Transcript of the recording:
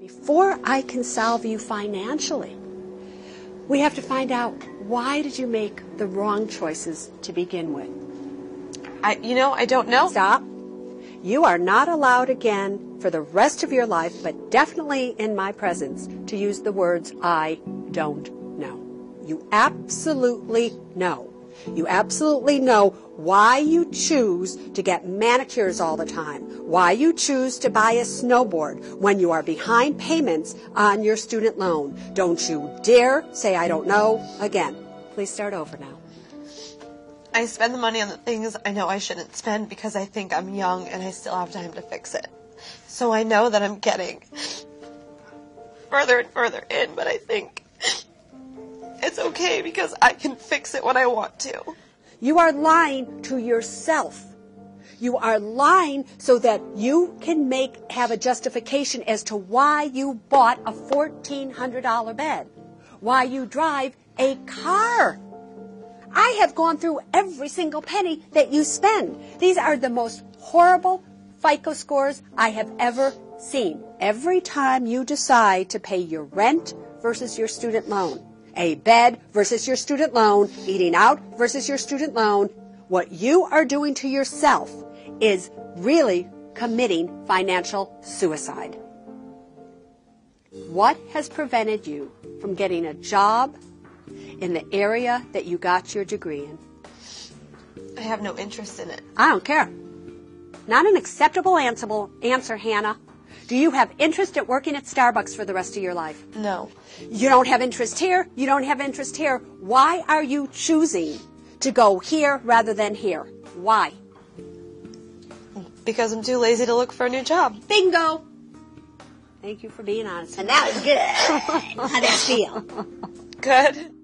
Before I can solve you financially, we have to find out why did you make the wrong choices to begin with? I, you know, I don't know. Stop. You are not allowed again for the rest of your life, but definitely in my presence, to use the words I don't know. You absolutely know. You absolutely know why you choose to get manicures all the time, why you choose to buy a snowboard when you are behind payments on your student loan. Don't you dare say I don't know again. Please start over now. I spend the money on the things I know I shouldn't spend because I think I'm young and I still have time to fix it. So I know that I'm getting further and further in, but I think it's okay because I can fix it when I want to. You are lying to yourself. You are lying so that you can make have a justification as to why you bought a $1400 bed, why you drive a car. I have gone through every single penny that you spend. These are the most horrible FICO scores I have ever seen. Every time you decide to pay your rent versus your student loan, a bed versus your student loan, eating out versus your student loan, what you are doing to yourself is really committing financial suicide. What has prevented you from getting a job in the area that you got your degree in? I have no interest in it. I don't care. Not an acceptable answerable answer, Hannah. Do you have interest at working at Starbucks for the rest of your life? No. You don't have interest here. You don't have interest here. Why are you choosing to go here rather than here? Why? Because I'm too lazy to look for a new job. Bingo. Thank you for being honest. And that was good. How did it feel? Good.